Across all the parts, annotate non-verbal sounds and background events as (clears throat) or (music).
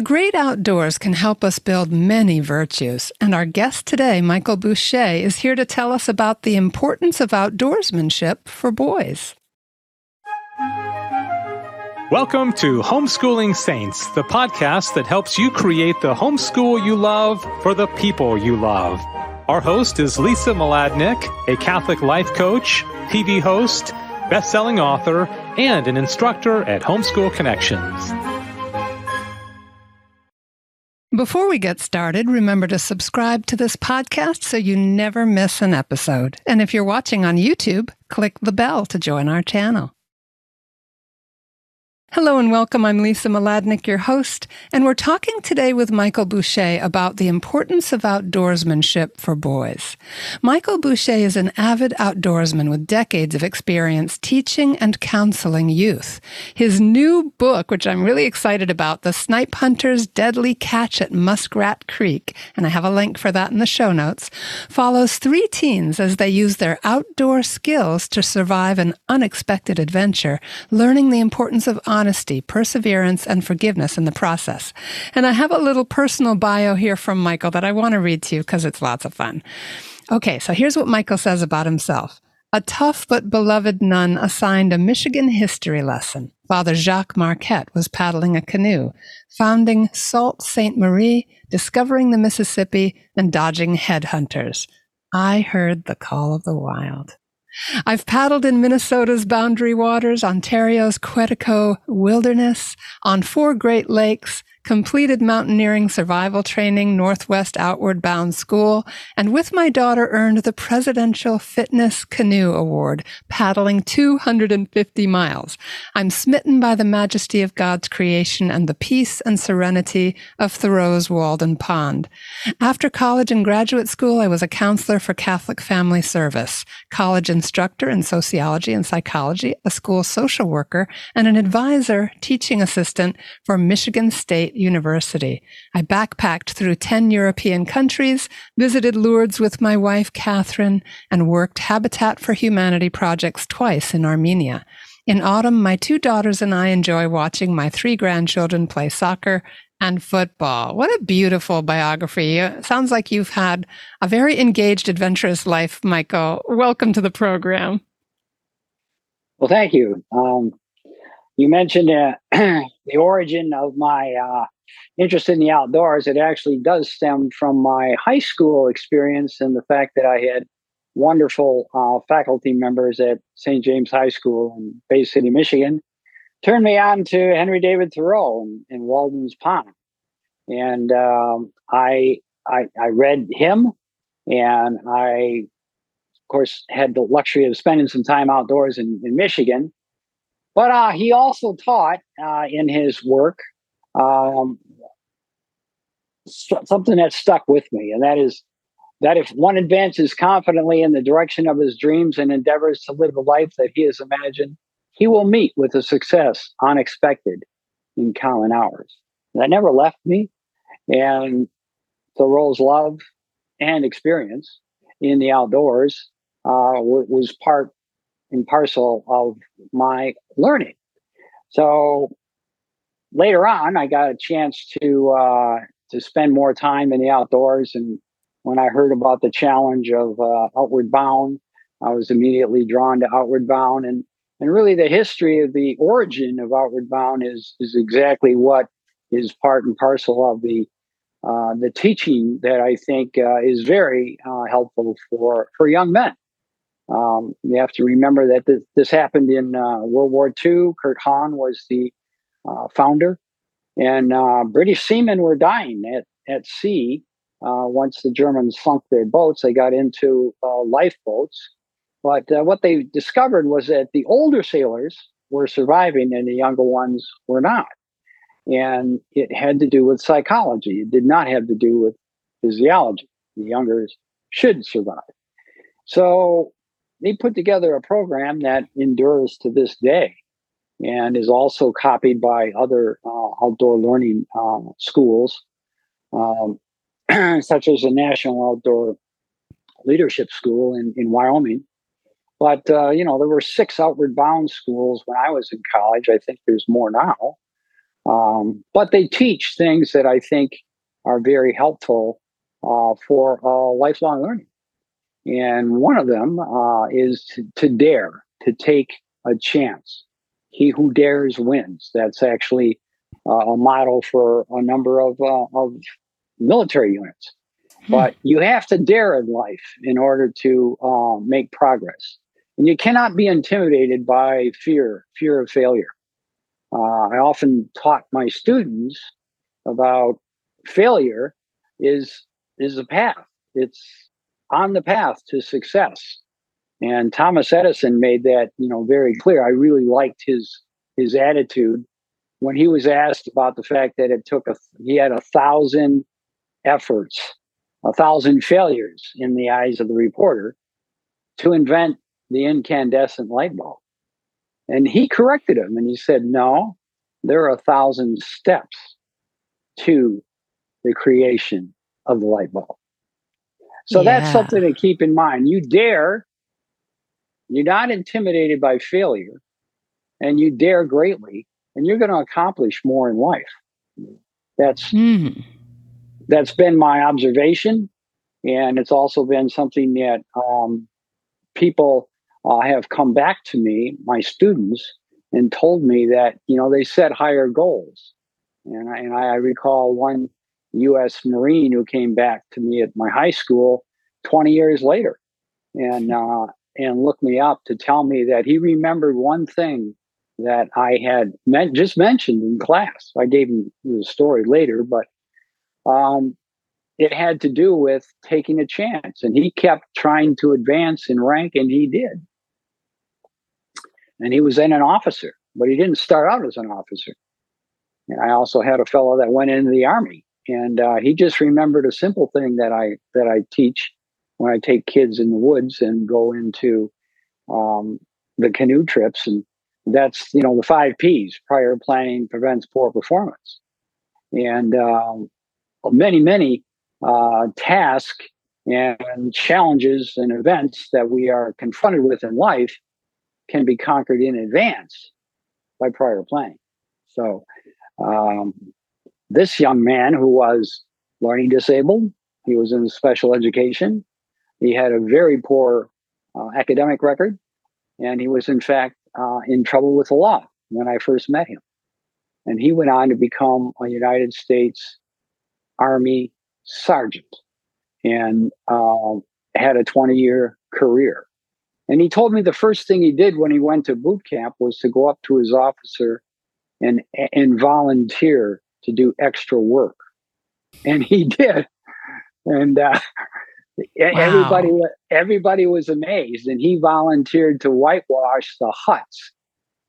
The great outdoors can help us build many virtues, and our guest today, Michael Boucher, is here to tell us about the importance of outdoorsmanship for boys. Welcome to Homeschooling Saints, the podcast that helps you create the homeschool you love for the people you love. Our host is Lisa Mladinich, a Catholic life coach, TV host, best-selling author, and an instructor at Homeschool Connections. Before we get started, remember to subscribe to this podcast so you never miss an episode. And if you're watching on YouTube, click the bell to join our channel. Hello and welcome. I'm Lisa Mladinich, your host, and we're talking today with Michael Boucher about the importance of outdoorsmanship for boys. Michael Boucher is an avid outdoorsman with decades of experience teaching and counseling youth. His new book, which I'm really excited about, The Snipe Hunter's Deadly Catch at Muskrat Creek, and I have a link for that in the show notes, follows three teens as they use their outdoor skills to survive an unexpected adventure, learning the importance of honesty, perseverance, and forgiveness in the process. And I have a little personal bio here from Michael that I want to read to you because it's lots of fun. Okay, so here's what Michael says about himself. A tough but beloved nun assigned a Michigan history lesson. Father Jacques Marquette was paddling a canoe, founding Sault Ste. Marie, discovering the Mississippi, and dodging headhunters. I heard the call of the wild. I've paddled in Minnesota's boundary waters, Ontario's Quetico wilderness, on four Great Lakes, completed mountaineering survival training, Northwest Outward Bound School, and with my daughter earned the Presidential Fitness Canoe Award, paddling 250 miles. I'm smitten by the majesty of God's creation and the peace and serenity of Thoreau's Walden Pond. After college and graduate school, I was a counselor for Catholic Family Service, college instructor in sociology and psychology, a school social worker, and an advisor, teaching assistant for Michigan State State University. I backpacked through 10 European countries, visited Lourdes with my wife, Catherine, and worked Habitat for Humanity projects twice in Armenia. In autumn, my two daughters and I enjoy watching my three grandchildren play soccer and football. What a beautiful biography. It sounds like you've had a very engaged, adventurous life, Michael. Welcome to the program. Well, thank you. Um, you mentioned uh, (clears throat) the origin of my uh, interest in the outdoors. It actually does stem from my high school experience and the fact that I had wonderful uh, faculty members at St. James High School in Bay City, Michigan, turned me on to Henry David Thoreau in, in Walden's Pond. And um, I, I, I read him, and I, of course, had the luxury of spending some time outdoors in, in Michigan. But uh, he also taught uh, in his work um, something that stuck with me, and that is that if one advances confidently in the direction of his dreams and endeavors to live the life that he has imagined, he will meet with a success unexpected in common hours. That never left me, and Thoreau's love and experience in the outdoors uh, was part and parcel of my learning. So later on, I got a chance to uh, to spend more time in the outdoors. And when I heard about the challenge of uh, Outward Bound, I was immediately drawn to Outward Bound. And and really, the history of the origin of Outward Bound is is exactly what is part and parcel of the uh, the teaching that I think uh, is very uh, helpful for for young men. Um, you have to remember that this, this happened in uh, World War II. Kurt Hahn was the uh, founder, and uh, British seamen were dying at, at sea. Uh, once the Germans sunk their boats, they got into uh, lifeboats. But uh, what they discovered was that the older sailors were surviving and the younger ones were not. And it had to do with psychology. It did not have to do with physiology. The younger should survive. So they put together a program that endures to this day and is also copied by other uh, outdoor learning uh, schools, um, (clears throat) such as the National Outdoor Leadership School in, in Wyoming. But, uh, you know, there were six outward bound schools when I was in college. I think there's more now. Um, but they teach things that I think are very helpful uh, for uh, lifelong learning. And one of them uh, is to, to, dare, to take a chance. He who dares wins. That's actually uh, a model for a number of, uh, of military units. Hmm. But you have to dare in life in order to uh, make progress. And you cannot be intimidated by fear, fear of failure. I often taught my students about failure is is a path. It's on the path to success. And Thomas Edison made that, you know, very clear. I really liked his his attitude when he was asked about the fact that it took a he had a thousand efforts, a thousand failures in the eyes of the reporter to invent the incandescent light bulb. And he corrected him and he said, No, there are a thousand steps to the creation of the light bulb. So yeah. that's something to keep in mind. You dare, you're not intimidated by failure, and you dare greatly, and you're going to accomplish more in life. That's mm. that's been my observation, and it's also been something that um, people uh, have come back to me, my students, and told me that you know they set higher goals. And I, and I recall one U.S. Marine who came back to me at my high school 20 years later and uh, and looked me up to tell me that he remembered one thing that I had meant, just mentioned in class. I gave him the story later, but um, it had to do with taking a chance, and he kept trying to advance in rank, and he did. And he was then an officer, but he didn't start out as an officer. And I also had a fellow that went into the army and uh, he just remembered a simple thing that I that I teach when I take kids in the woods and go into um, the canoe trips, and that's you know the five P's: prior planning prevents poor performance, and um, many many uh, tasks and challenges and events that we are confronted with in life can be conquered in advance by prior planning. So um, this young man who was learning disabled, he was in special education, he had a very poor uh, academic record, and he was, in fact, uh, in trouble with the law when I first met him. And he went on to become a United States Army sergeant and uh, had a 20 year career. And he told me the first thing he did when he went to boot camp was to go up to his officer and, and volunteer to do extra work. And he (laughs) did. And uh, wow. everybody everybody was amazed. And he volunteered to whitewash the huts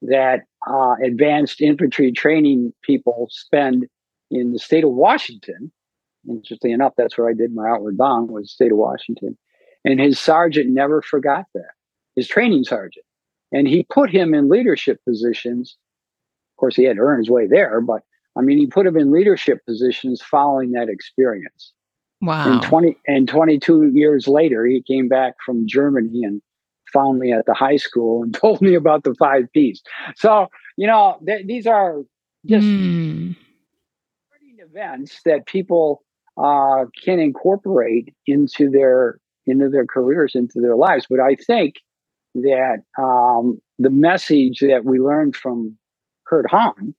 that uh, advanced infantry training people spend in the state of Washington. Interestingly enough, that's where I did my outward bound was the state of Washington. And his sergeant never forgot that, his training sergeant. And he put him in leadership positions. Of course, he had to earn his way there, but I mean, he put him in leadership positions following that experience. Wow. And 20 and 22 years later, he came back from Germany and found me at the high school and (laughs) told me about the five P's. So, you know, th- these are just mm. events that people uh, can incorporate into their into their careers, into their lives. But I think that um, the message that we learned from Kurt Hahn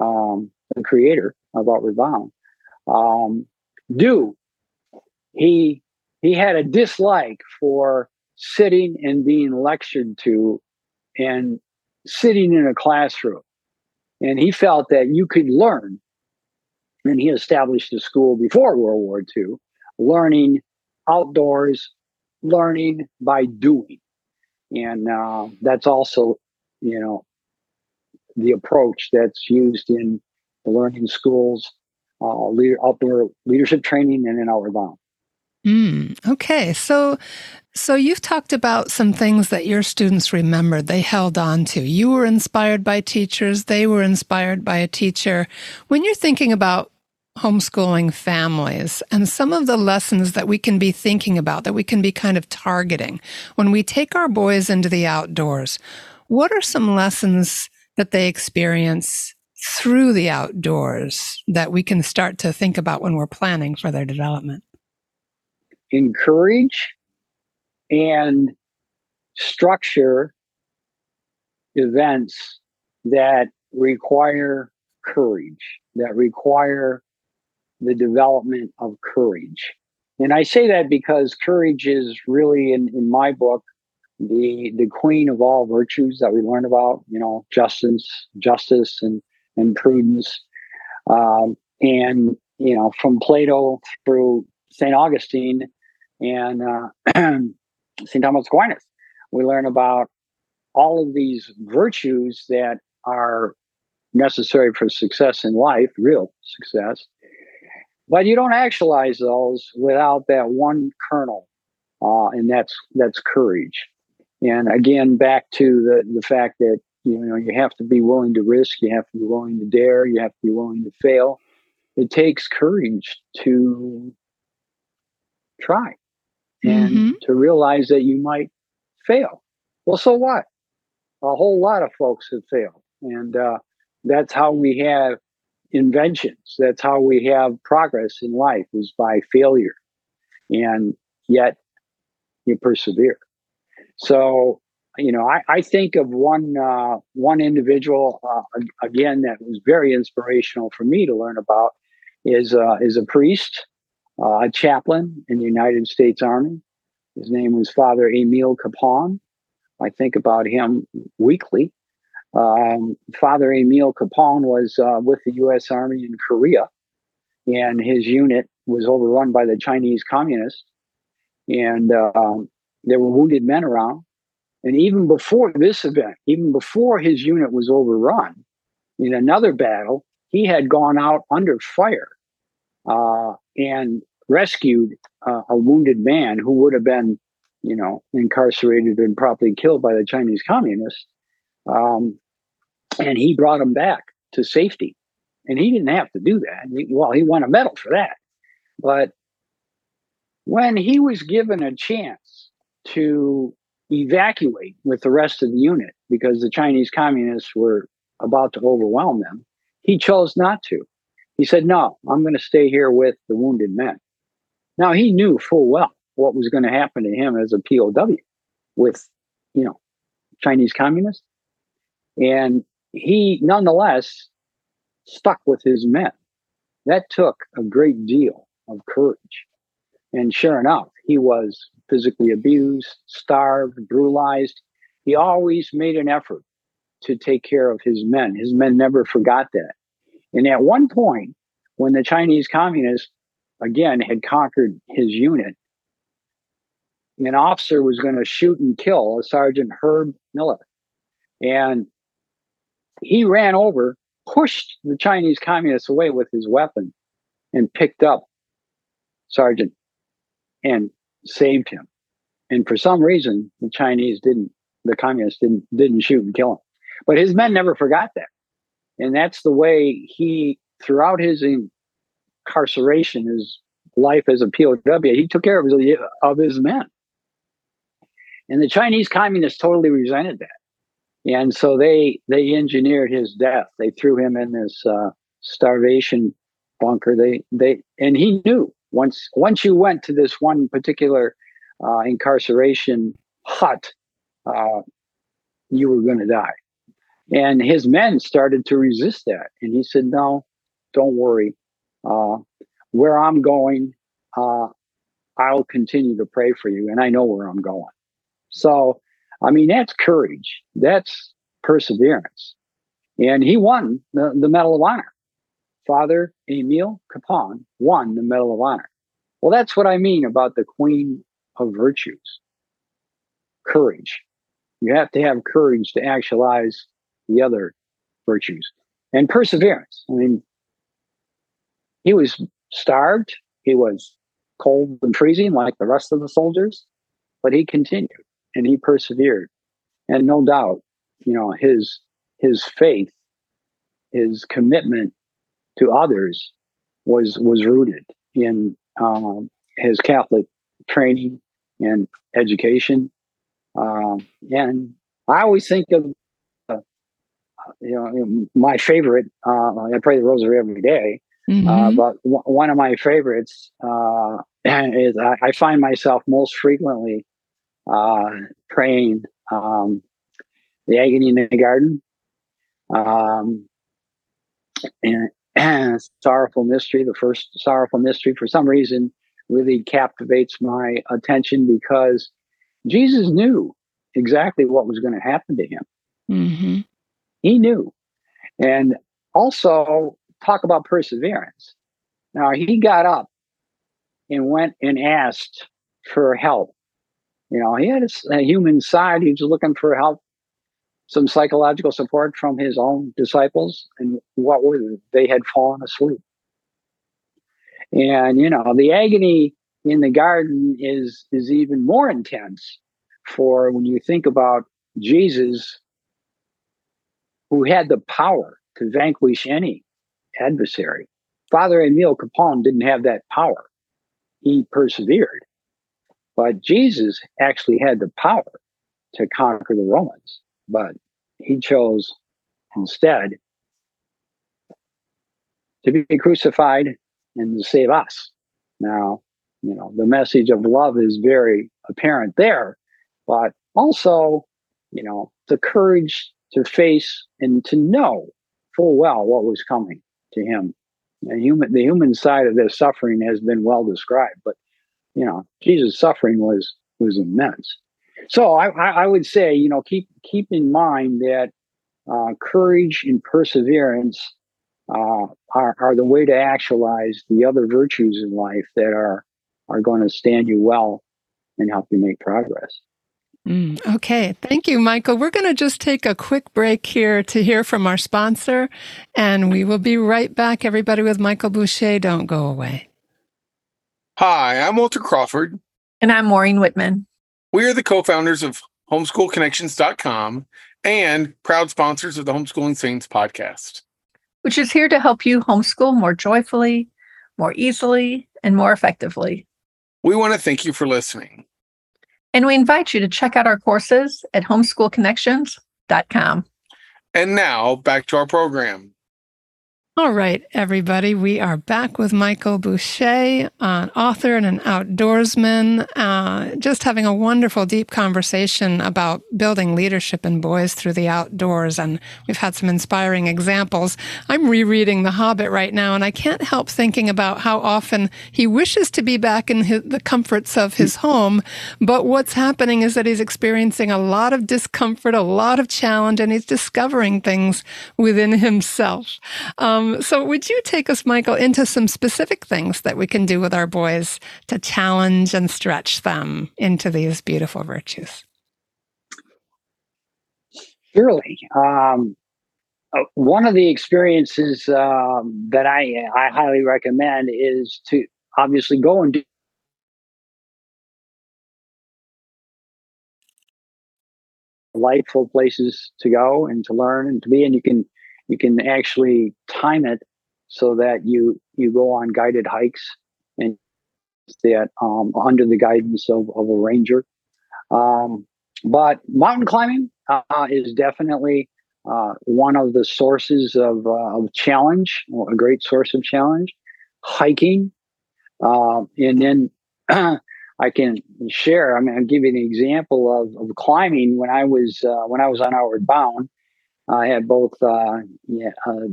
um, the creator of Outward Bound, um, do. He he had a dislike for sitting and being lectured to and sitting in a classroom. And he felt that you could learn, and he established a school before World War II, learning outdoors, learning by doing. And uh, that's also, you know, the approach that's used in the learning schools, uh, leader, outdoor leadership training, and in Outward Bound. Mm, okay, so so you've talked about some things that your students remembered, they held on to. You were inspired by teachers; they were inspired by a teacher. When you're thinking about homeschooling families and some of the lessons that we can be thinking about, that we can be kind of targeting when we take our boys into the outdoors, what are some lessons that they experience through the outdoors that we can start to think about when we're planning for their development? Encourage and structure events that require courage, that require the development of courage. And I say that because courage is really, in, in my book, the the queen of all virtues that we learn about. You know, justice, justice, and and prudence, um, and you know, from Plato through Saint Augustine and uh, (clears throat) Saint Thomas Aquinas, we learn about all of these virtues that are necessary for success in life, real success. But you don't actualize those without that one kernel, uh, and that's that's courage. And again, back to the the fact that you know you have to be willing to risk, you have to be willing to dare, you have to be willing to fail. It takes courage to try and mm-hmm. to realize that you might fail. Well, so what? A whole lot of folks have failed, and uh, that's how we have inventions. That's how we have progress in life is by failure. And yet you persevere. So, you know, I, I think of one uh, one individual uh, again that was very inspirational for me to learn about is uh, is a priest, uh, a chaplain in the United States Army. His name was Father Emil Kapaun. I think about him weekly um, Father Emil Kapaun was uh, with the U.S. Army in Korea, and his unit was overrun by the Chinese communists, and uh, there were wounded men around. And even before this event, even before his unit was overrun, in another battle, he had gone out under fire uh, and rescued uh, a wounded man who would have been, you know, incarcerated and probably killed by the Chinese communists. Um, and he brought him back to safety. And he didn't have to do that. Well, he won a medal for that. But when he was given a chance to evacuate with the rest of the unit because the Chinese communists were about to overwhelm them, he chose not to. He said, No, I'm going to stay here with the wounded men. Now, he knew full well what was going to happen to him as a POW with, you know, Chinese communists. And he nonetheless stuck with his men. That took a great deal of courage. And sure enough, he was physically abused, starved, brutalized. He always made an effort to take care of his men. His men never forgot that. And at one point, when the Chinese communists again had conquered his unit, an officer was going to shoot and kill a Sergeant Herb Miller. And he ran over, pushed the Chinese communists away with his weapon, and picked up Sergeant and saved him. And for some reason, the Chinese didn't, the communists didn't didn't shoot and kill him. But his men never forgot that. And that's the way he, throughout his incarceration, his life as a POW, he took care of his, of his men. And the Chinese communists totally resented that and so they they engineered his death. They threw him in this uh, starvation bunker. They they and he knew once once you went to this one particular uh, incarceration hut, uh, you were going to die. And his men started to resist that, and he said, "No, don't worry. Uh, where I'm going, uh, I'll continue to pray for you, and I know where I'm going." So I mean, that's courage. That's perseverance. And he won the, the Medal of Honor. Father Emil Kapaun won the Medal of Honor. Well, that's what I mean about the queen of virtues courage. You have to have courage to actualize the other virtues and perseverance. I mean, he was starved, he was cold and freezing like the rest of the soldiers, but he continued and he persevered. And no doubt, you know, his his faith, his commitment to others was was rooted in um, his Catholic training and education. Um, and I always think of uh, you know, my favorite. Uh, I pray the Rosary every day, uh, Mhm. but w- one of my favorites uh, (clears throat) is I, I find myself most frequently uh, praying um, the agony in the garden, um, and (clears throat) sorrowful mystery. The first sorrowful mystery, for some reason, really captivates my attention because Jesus knew exactly what was going to happen to him. Mhm. He knew. And also, talk about perseverance. Now, he got up and went and asked for help. You know, he had a human side. He was looking for help, some psychological support from his own disciples, and what were they? They had fallen asleep. And, you know, the agony in the garden is is even more intense for when you think about Jesus who had the power to vanquish any adversary. Father Emil Kapaun didn't have that power. He persevered. But Jesus actually had the power to conquer the Romans. But he chose instead to be crucified and to save us. Now, you know, the message of love is very apparent there, but also, you know, the courage to face and to know full well what was coming to him. The human, the human side of this suffering has been well described, but you know, Jesus' suffering was was immense. So I, I, I would say, you know, keep keep in mind that uh, courage and perseverance uh, are, are the way to actualize the other virtues in life that are are going to stand you well and help you make progress. Mm, okay, thank you, Michael. We're going to just take a quick break here to hear from our sponsor, and we will be right back, everybody, with Michael Boucher. Don't go away. Hi, I'm Walter Crawford. And I'm Maureen Wittmann. We are the co founders of homeschoolconnections.com and proud sponsors of the Homeschooling Saints podcast. which is here to help you homeschool more joyfully, more easily, and more effectively. We want to thank you for listening. And we invite you to check out our courses at homeschoolconnections.com. And now back to our program. All right, everybody, we are back with Michael Boucher, an author and an outdoorsman, uh, just having a wonderful, deep conversation about building leadership in boys through the outdoors. And we've had some inspiring examples. I'm rereading The Hobbit right now, and I can't help thinking about how often he wishes to be back in his, the comforts of his home. But what's happening is that he's experiencing a lot of discomfort, a lot of challenge, and he's discovering things within himself. Um, so, would you take us, Michael, into some specific things that we can do with our boys to challenge and stretch them into these beautiful virtues? Surely. Um, uh, one of the experiences um, that I, I highly recommend is to obviously go and do delightful places to go and to learn and to be and you can you can actually time it so that you you go on guided hikes and that um, under the guidance of, of a ranger um, but mountain climbing uh, is definitely uh, one of the sources of, uh, of challenge a great source of challenge hiking uh, and then (clears throat) I can share. I mean, I'll give you an example of, of climbing. When I was uh, when I was on Outward Bound, I had both. Uh, yeah, uh,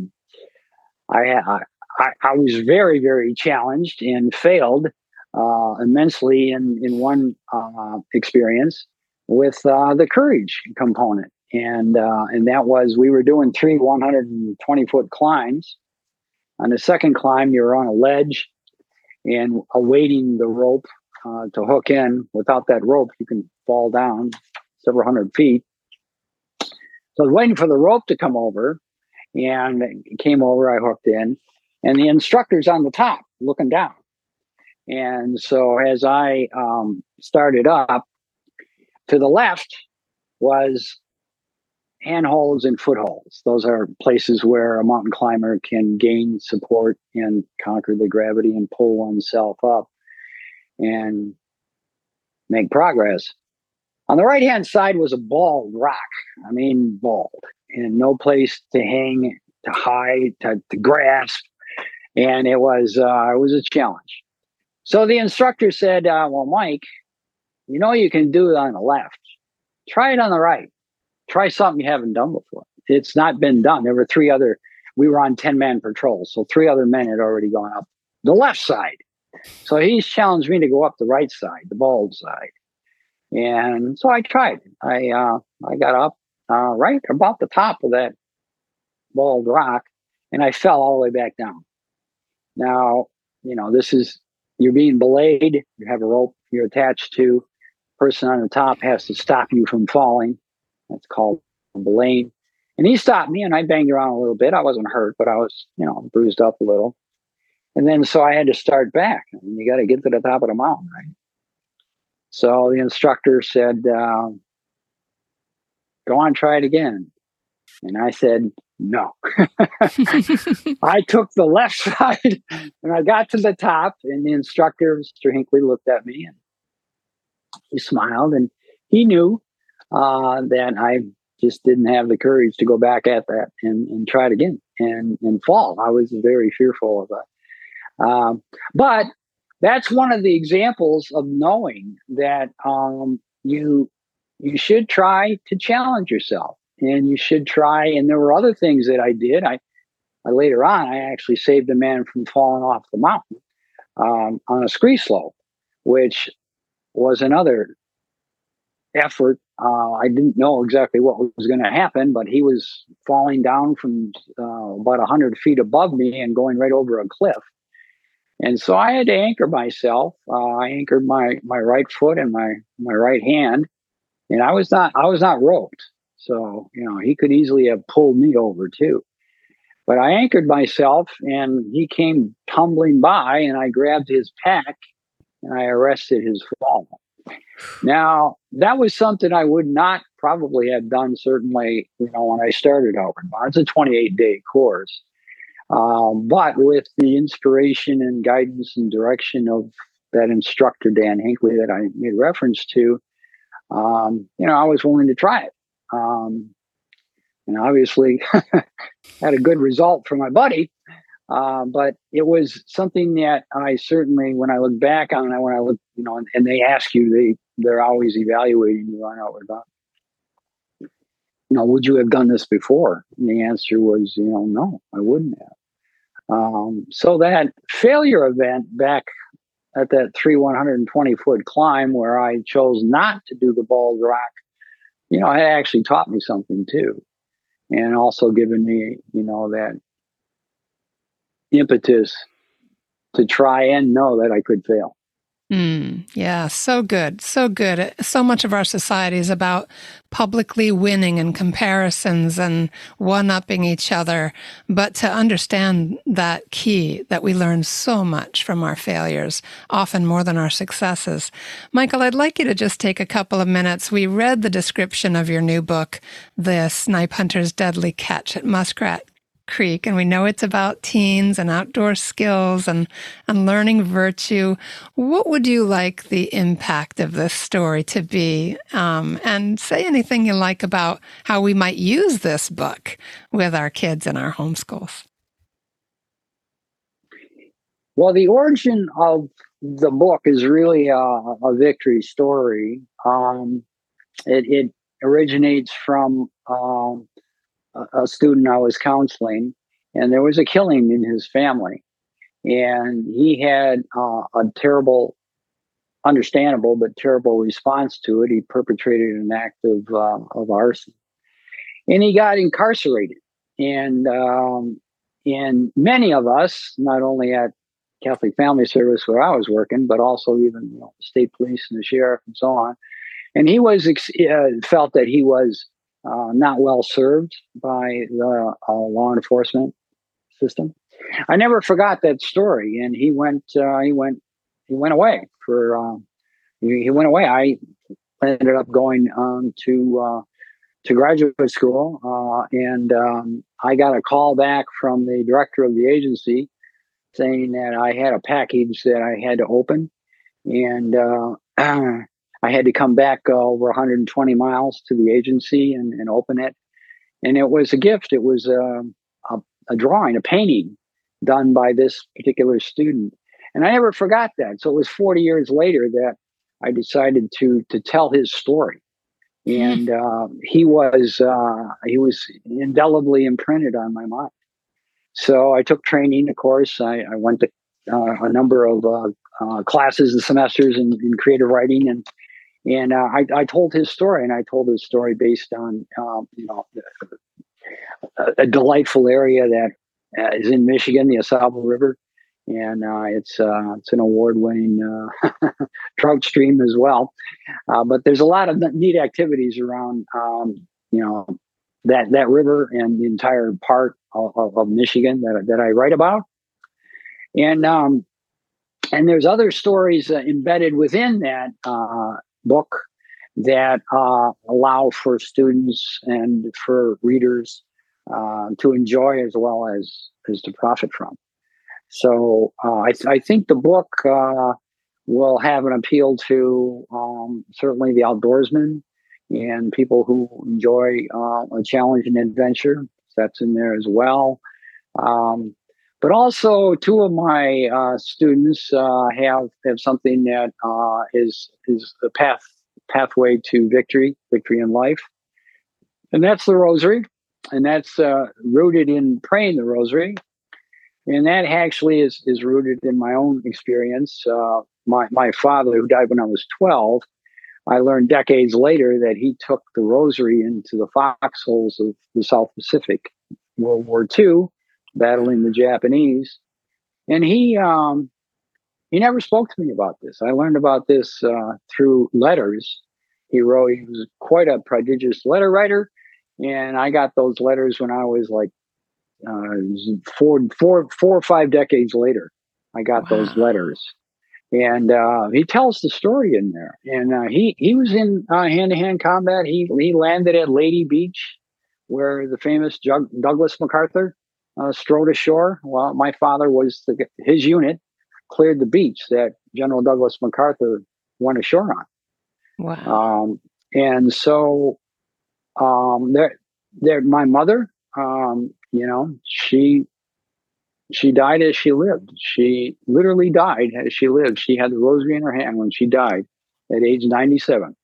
I, I I was very very challenged and failed uh, immensely in in one uh, experience with uh, the courage component, and uh, and that was we were doing three 120 foot climbs. On the second climb, you're on a ledge and awaiting the rope to hook in. Without that rope, you can fall down several hundred feet. So I was waiting for the rope to come over, and it came over. I hooked in, and the instructor's on the top looking down. And so as I um, started up, to the left was handholds and footholds. Those are places where a mountain climber can gain support and conquer the gravity and pull oneself up and make progress. On the right hand side was a bald rock. I mean, bald. and no place to hang, to hide, to, to grasp, and it was uh, it was a challenge. So the instructor said, uh, "Well, Mike, you know you can do it on the left. Try it on the right. Try something you haven't done before. It's not been done. There were three other. We were on ten man patrol, so three other men had already gone up the left side. So he's challenged me to go up the right side, the bald side. And so I tried. I uh, I got up uh, right about the top of that bald rock, and I fell all the way back down. Now, you know, this is you're being belayed. You have a rope you're attached to. Person on the top has to stop you from falling. That's called belaying. And he stopped me, and I banged around a little bit. I wasn't hurt, but I was, you know, bruised up a little. And then so I had to start back. I mean, you got to get to the top of the mountain, right? So the instructor said, uh, "Go on, try it again." And I said, "No." (laughs) I took the left (laughs) side, and I got to the top. And the instructor, Mr. Hinckley, looked at me and he smiled, and he knew uh, that I just didn't have the courage to go back at that and, and try it again and and fall. I was very fearful of that. Um, but that's one of the examples of knowing that um, you you should try to challenge yourself, and you should try. And there were other things that I did. I, I later on, I actually saved a man from falling off the mountain um, on a scree slope, which was another effort. Uh, I didn't know exactly what was going to happen, but he was falling down from uh, about 100 feet above me and going right over a cliff. And so I had to anchor myself. Uh, I anchored my my right foot and my my right hand, and I was not I was not roped. So you know he could easily have pulled me over too. But I anchored myself, and he came tumbling by, and I grabbed his pack, and I arrested his fall. Now that was something I would not probably have done. Certainly, you know, when I started Howard It's a 28 day course. Um, but with the inspiration and guidance and direction of that instructor, Dan Hinckley, that I made reference to, um, you know, I was willing to try it. Um, and obviously (laughs) had a good result for my buddy. Uh, but it was something that I certainly, when I look back on it, when I look, you know, and, and they ask you, they they're always evaluating you on what about. You know, would you have done this before? And the answer was, you know, no, I wouldn't have. Um, so that failure event back at that three 120 foot climb where I chose not to do the bald rock, you know, it actually taught me something too. And also given me, you know, that impetus to try and know that I could fail. Mm, yeah, so good. So good. So much of our society is about publicly winning and comparisons and one upping each other. But to understand that key that we learn so much from our failures, often more than our successes. Michael, I'd like you to just take a couple of minutes. We read the description of your new book, The Snipe Hunter's Deadly Catch at Muskrat Creek, and we know it's about teens and outdoor skills and, and learning virtue. What would you like the impact of this story to be? Um, and say anything you like about how we might use this book with our kids in our homeschools. Well, the origin of the book is really a, a victory story. Um, it, it, originates from um, a student I was counseling, and there was a killing in his family. And he had uh, a terrible, understandable, but terrible response to it. He perpetrated an act of, uh, of arson. And he got incarcerated. And, um, and many of us, not only at Catholic Family Service where I was working, but also even you know, state police and the sheriff and so on. And he was uh, felt that he was uh, not well served by the uh, law enforcement system. I never forgot that story, and he went. Uh, he went. He went away for. Um, he, went away. I ended up going um, to uh, to graduate school, uh, and um, I got a call back from the director of the agency saying that I had a package that I had to open, and (clears throat) I had to come back uh, over 120 miles to the agency and, and open it. and it was a gift. It was a, a, a drawing, a painting done by this particular student, and I never forgot that. So it was 40 years later that I decided to to tell his story, and uh, he was uh, he was indelibly imprinted on my mind. So I took training. Of course, I, I went to uh, a number of uh, uh, classes and semesters in, in creative writing, and and uh, I, I, told his story, and I told his story based on um, you know a, a, delightful area that uh, is in Michigan, the AuSable River, and uh, it's uh, it's an award-winning uh, (laughs) trout stream as well. Uh, but there's a lot of neat activities around um, you know that that river and the entire part of, of Michigan that that I write about, and um, and there's other stories embedded within that book that uh, allow for students and for readers uh, to enjoy as well as as to profit from. So uh, I, th- I, think the book uh, will have an appeal to um, certainly the outdoorsman and people who enjoy uh, a challenge and adventure. That's in there as well. Um, but also, two of my uh, students uh, have have something that uh, is is the path pathway to victory, victory in life, and that's the Rosary, and that's uh, rooted in praying the Rosary, and that actually is is rooted in my own experience. Uh, my my father, who died when I was twelve, I learned decades later that he took the Rosary into the foxholes of the South Pacific, World War II battling the Japanese. And he um, he never spoke to me about this. I learned about this uh, through letters. He wrote. He was quite a prodigious letter writer, and I got those letters when I was like uh, four, four, four or five decades later. I got wow. those letters, and uh, he tells the story in there. And uh, he he was in hand to hand combat. He he landed at Leyte Beach, where the famous Jug- Douglas MacArthur uh, strode ashore. Well, my father was the, his unit cleared the beach that General Douglas MacArthur went ashore on. Wow. Um, and so um, there, there, my mother, um, you know, she she died as she lived. She literally died as she lived. She had the rosary in her hand when she died at age 97.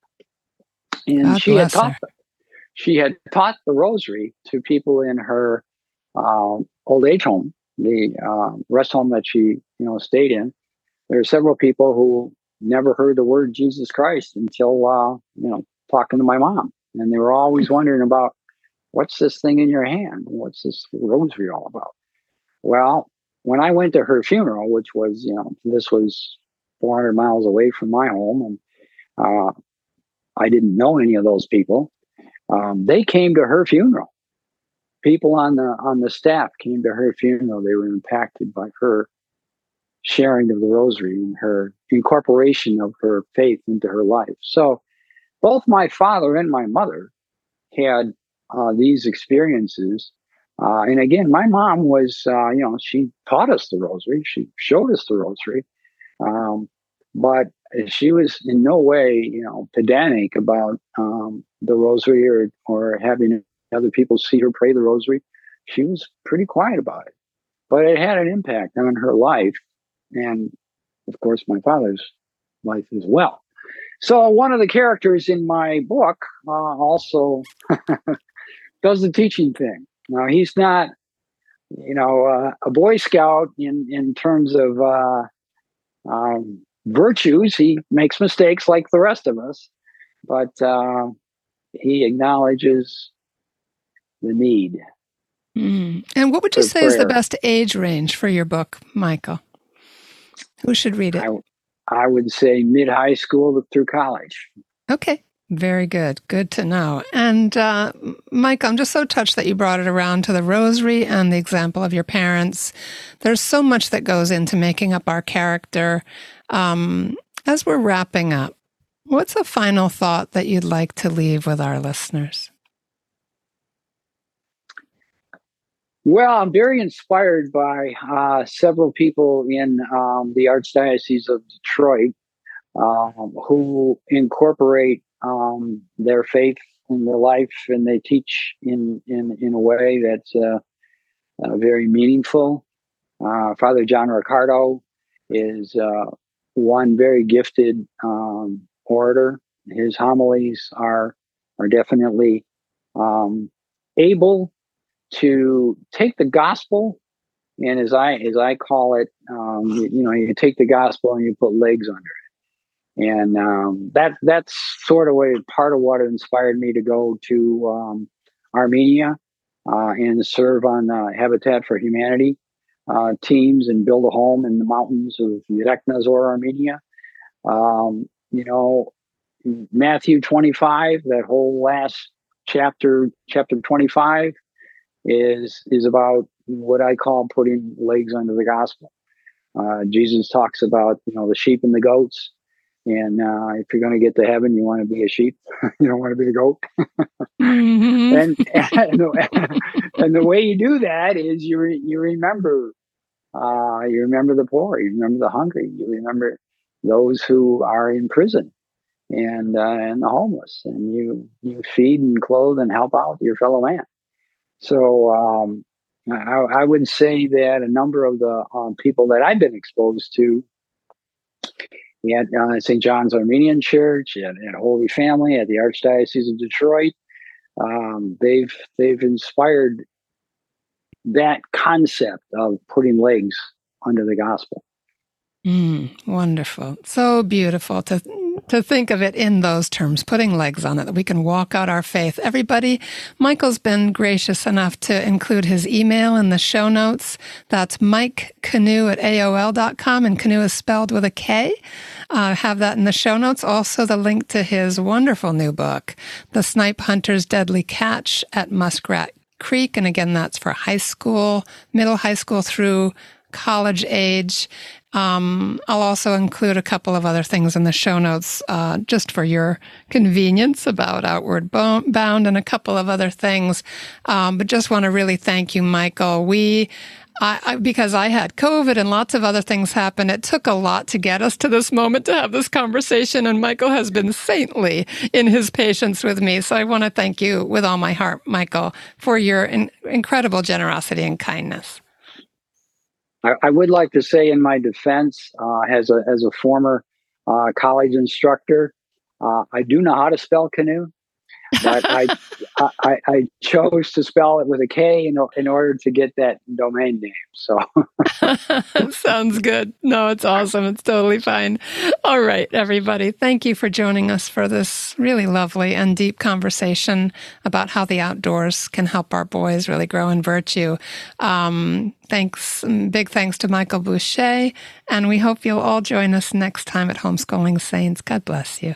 And God she had taught her. she had taught the rosary to people in her uh, old age home, the uh, rest home that she you know stayed in. There are several people who never heard the word Jesus Christ until uh, you know talking to my mom, and they were always wondering about what's this thing in your hand? What's this rosary all about? Well, when I went to her funeral, which was you know this was 400 miles away from my home, and uh, I didn't know any of those people. Um, they came to her funeral people on the on the staff came to her funeral. They were impacted by her sharing of the rosary and her incorporation of her faith into her life. So, both my father and my mother had uh, these experiences. Uh, and again, my mom was, uh, you know, she taught us the rosary. She showed us the rosary. Um, but she was in no way, you know, pedantic about um, the rosary or, or having other people see her pray the rosary. She was pretty quiet about it, but it had an impact on her life. And of course, my father's life as well. So one of the characters in my book uh, also (laughs) does the teaching thing. Now he's not, you know, uh, a Boy Scout in in terms of uh, um, virtues. He makes mistakes like the rest of us, but uh, he acknowledges the need. Mm. And what would you say prayer. is the best age range for your book, Michael? Who should read it? I, I would say mid high school through college. Okay. Very good. Good to know. And uh, Mike, I'm just so touched that you brought it around to the rosary and the example of your parents. There's so much that goes into making up our character. Um, as we're wrapping up, what's a final thought that you'd like to leave with our listeners? Well, I'm very inspired by uh, several people in um, the Archdiocese of Detroit um, who incorporate um, their faith in their life, and they teach in in in a way that's uh, uh, very meaningful. Uh, Father John Riccardo is uh, one very gifted um, orator. His homilies are are definitely um, able to take the gospel and as I as I call it, um, you, know, you take the gospel and you put legs under it, and um, that that's sort of what part of what inspired me to go to um, Armenia uh, and serve on uh, Habitat for Humanity uh, teams and build a home in the mountains of Yekhnazor, Armenia. Um, you know, Matthew 25, that whole last chapter, chapter 25, is is about what I call putting legs under the gospel. Uh, Jesus talks about you know the sheep and the goats, and uh, if you're going to get to heaven, you want to be a sheep. (laughs) you don't want to be a goat. mm-hmm. and (laughs) and the, and the, way you do that is you re, you remember uh, you remember the poor, you remember the hungry, you remember those who are in prison and uh, and the homeless, and you you feed and clothe and help out your fellow man. So um, I, I, would say that a number of the um, people that I've been exposed to at uh, St. John's Armenian Church, at, at, Holy Family, at the Archdiocese of Detroit, um, they've they've inspired that concept of putting legs under the gospel. Mm, wonderful. So beautiful to to think of it in those terms, putting legs on it, that we can walk out our faith. Everybody, Michael's been gracious enough to include his email in the show notes. That's Mike Canoe at AOL.com, and canoe is spelled with a K. Uh, have that in the show notes. Also, the link to his wonderful new book, The Snipe Hunter's Deadly Catch at Muskrat Creek. And again, that's for high school, middle high school through college age. Um, I'll also include a couple of other things in the show notes uh, just for your convenience about Outward Bound and a couple of other things. Um, but just want to really thank you, Michael. We I, I, because I had COVID and lots of other things happened, it took a lot to get us to this moment to have this conversation. And Michael has been saintly in his patience with me. So I want to thank you with all my heart, Michael, for your in, incredible generosity and kindness. I, I, would like to say in my defense, uh, as a as a former uh, college instructor, uh, I do know how to spell canoe but (laughs) I, I, I chose to spell it with a K in, in order to get that domain name. So (laughs) sounds good. No, it's awesome. It's totally fine. All right, everybody. Thank you for joining us for this really lovely and deep conversation about how the outdoors can help our boys really grow in virtue. Um, thanks, big thanks to Michael Boucher, and we hope you'll all join us next time at Homeschooling Saints. God bless you.